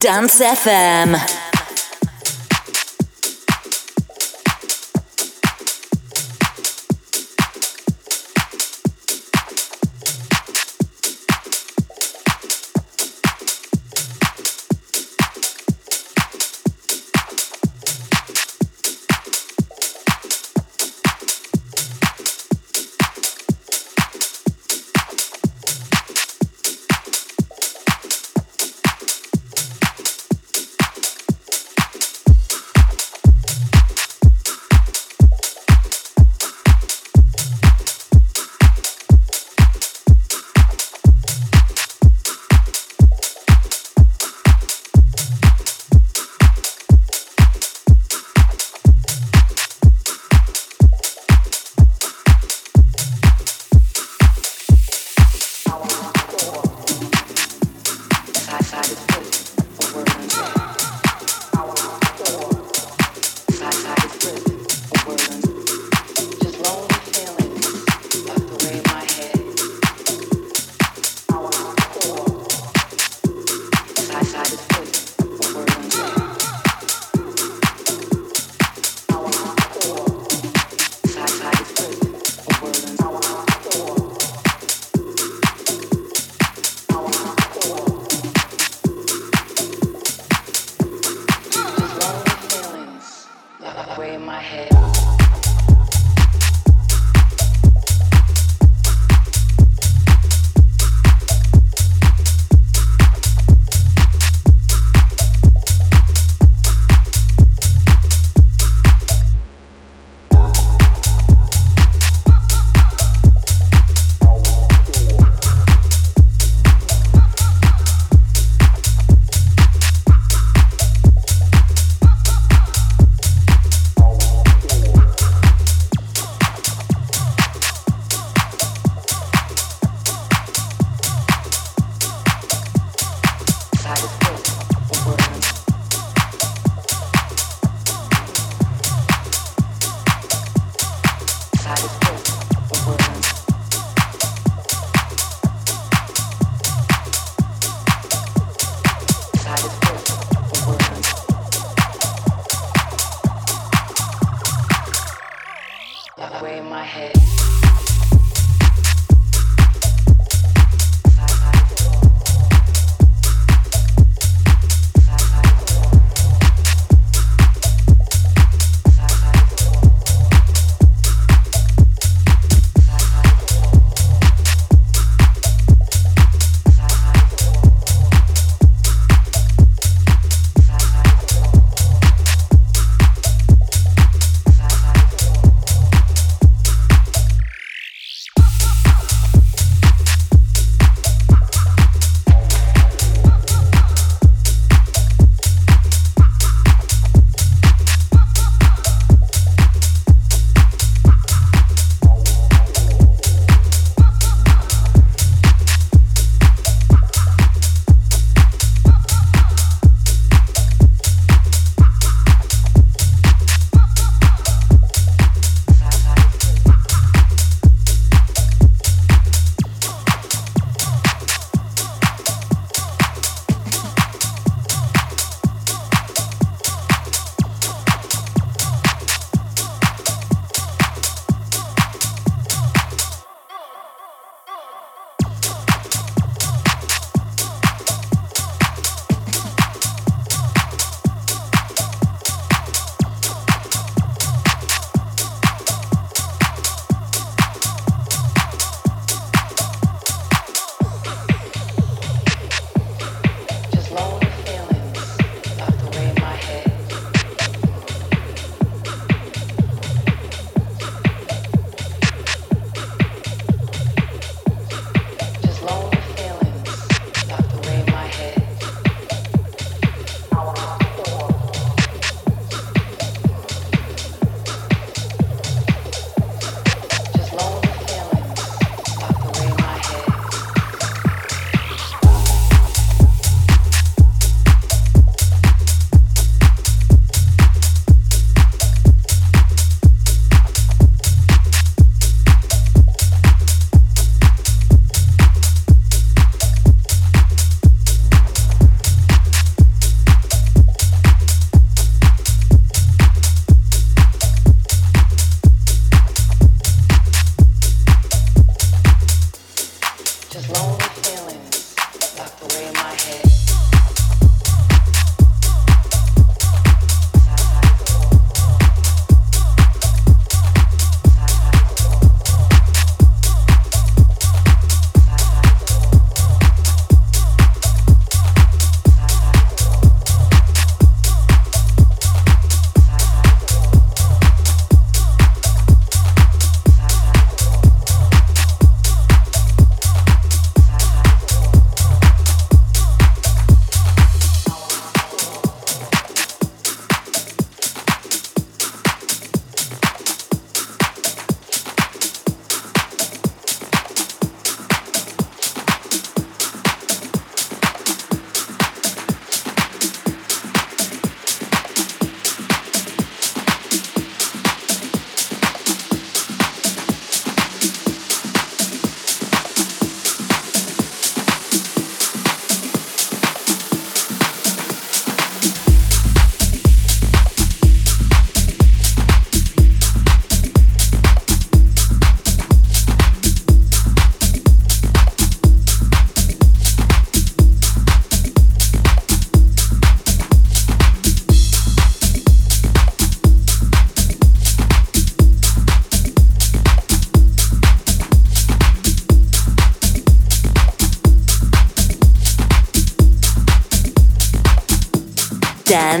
Dance FM.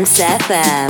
Dance FM.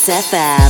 Dance FM.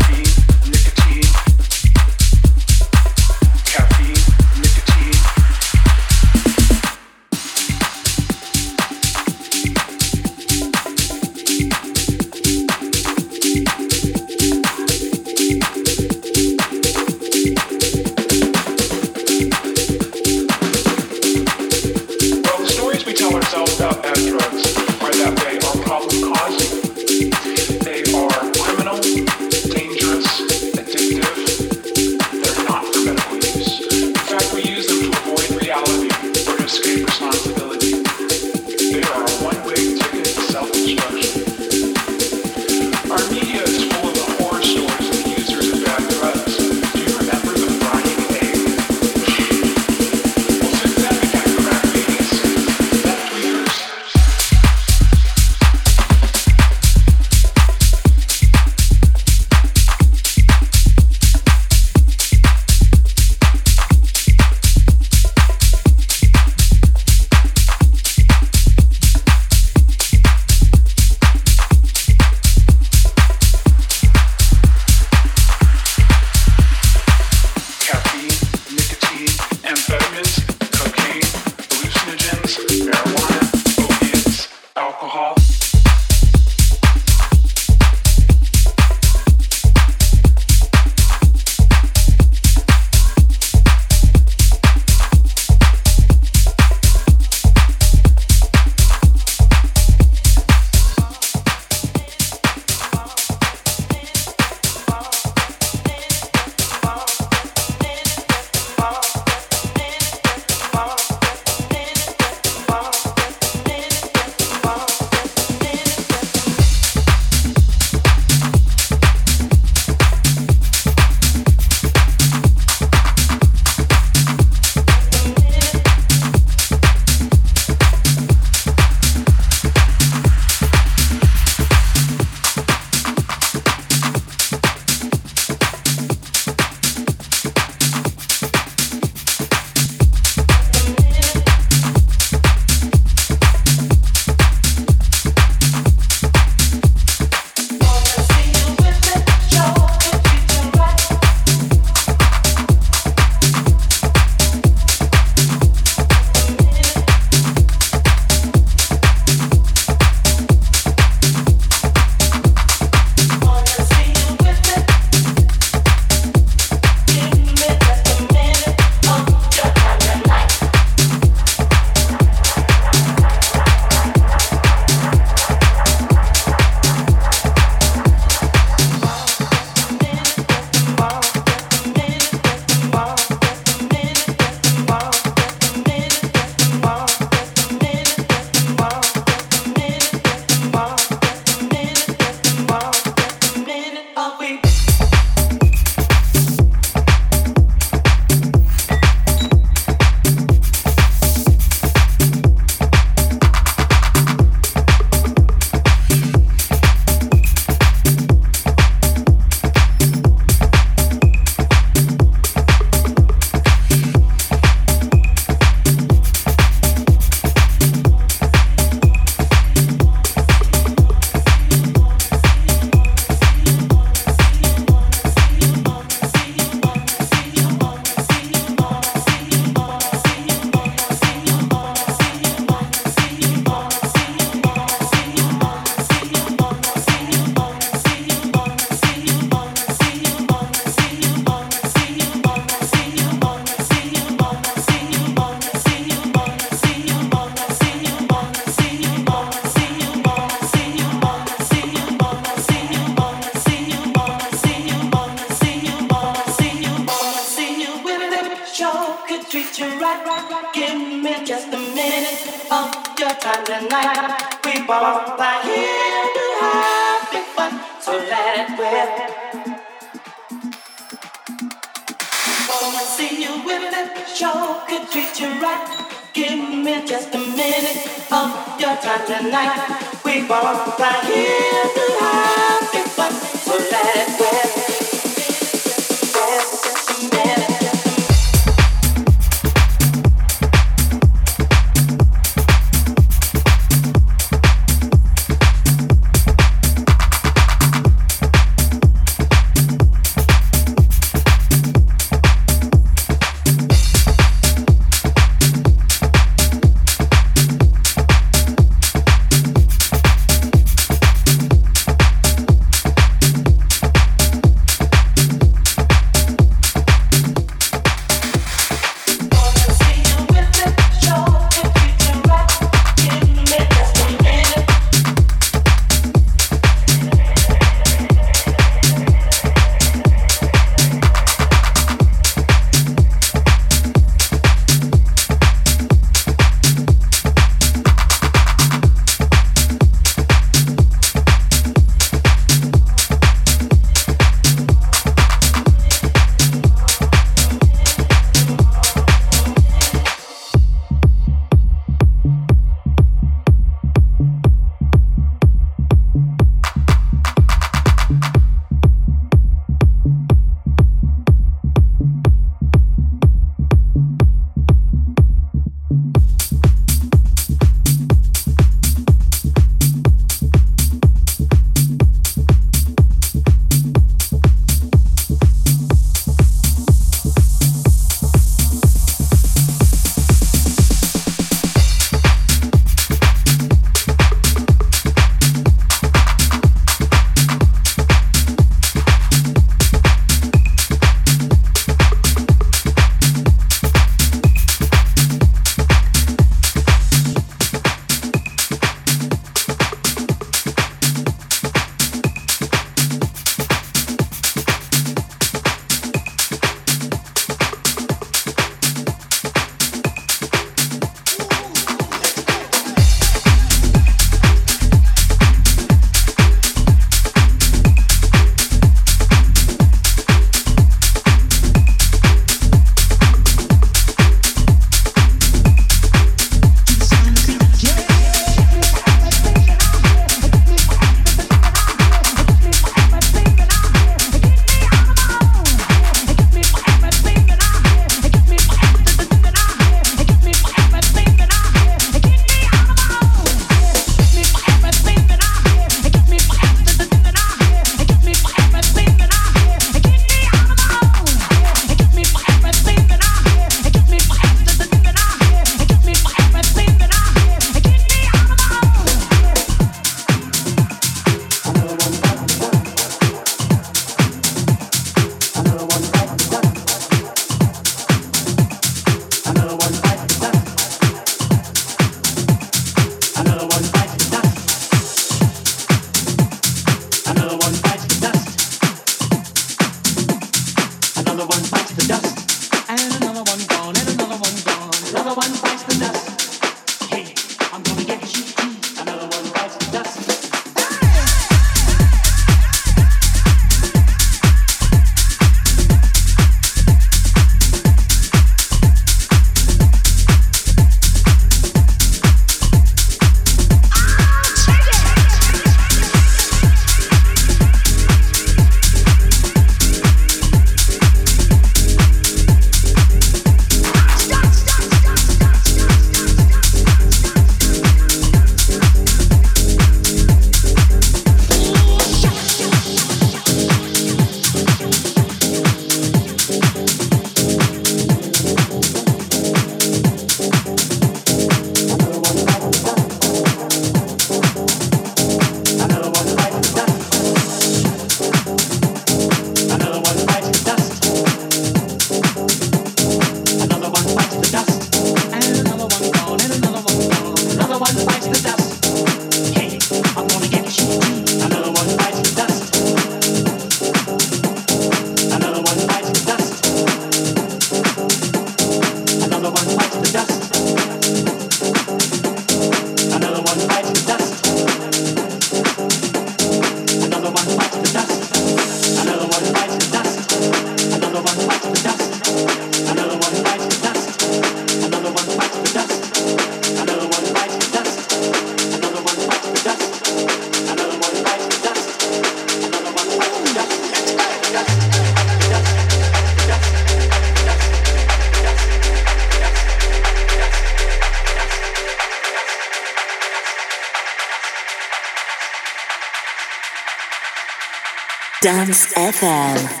Dance FM.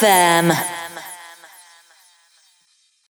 FM.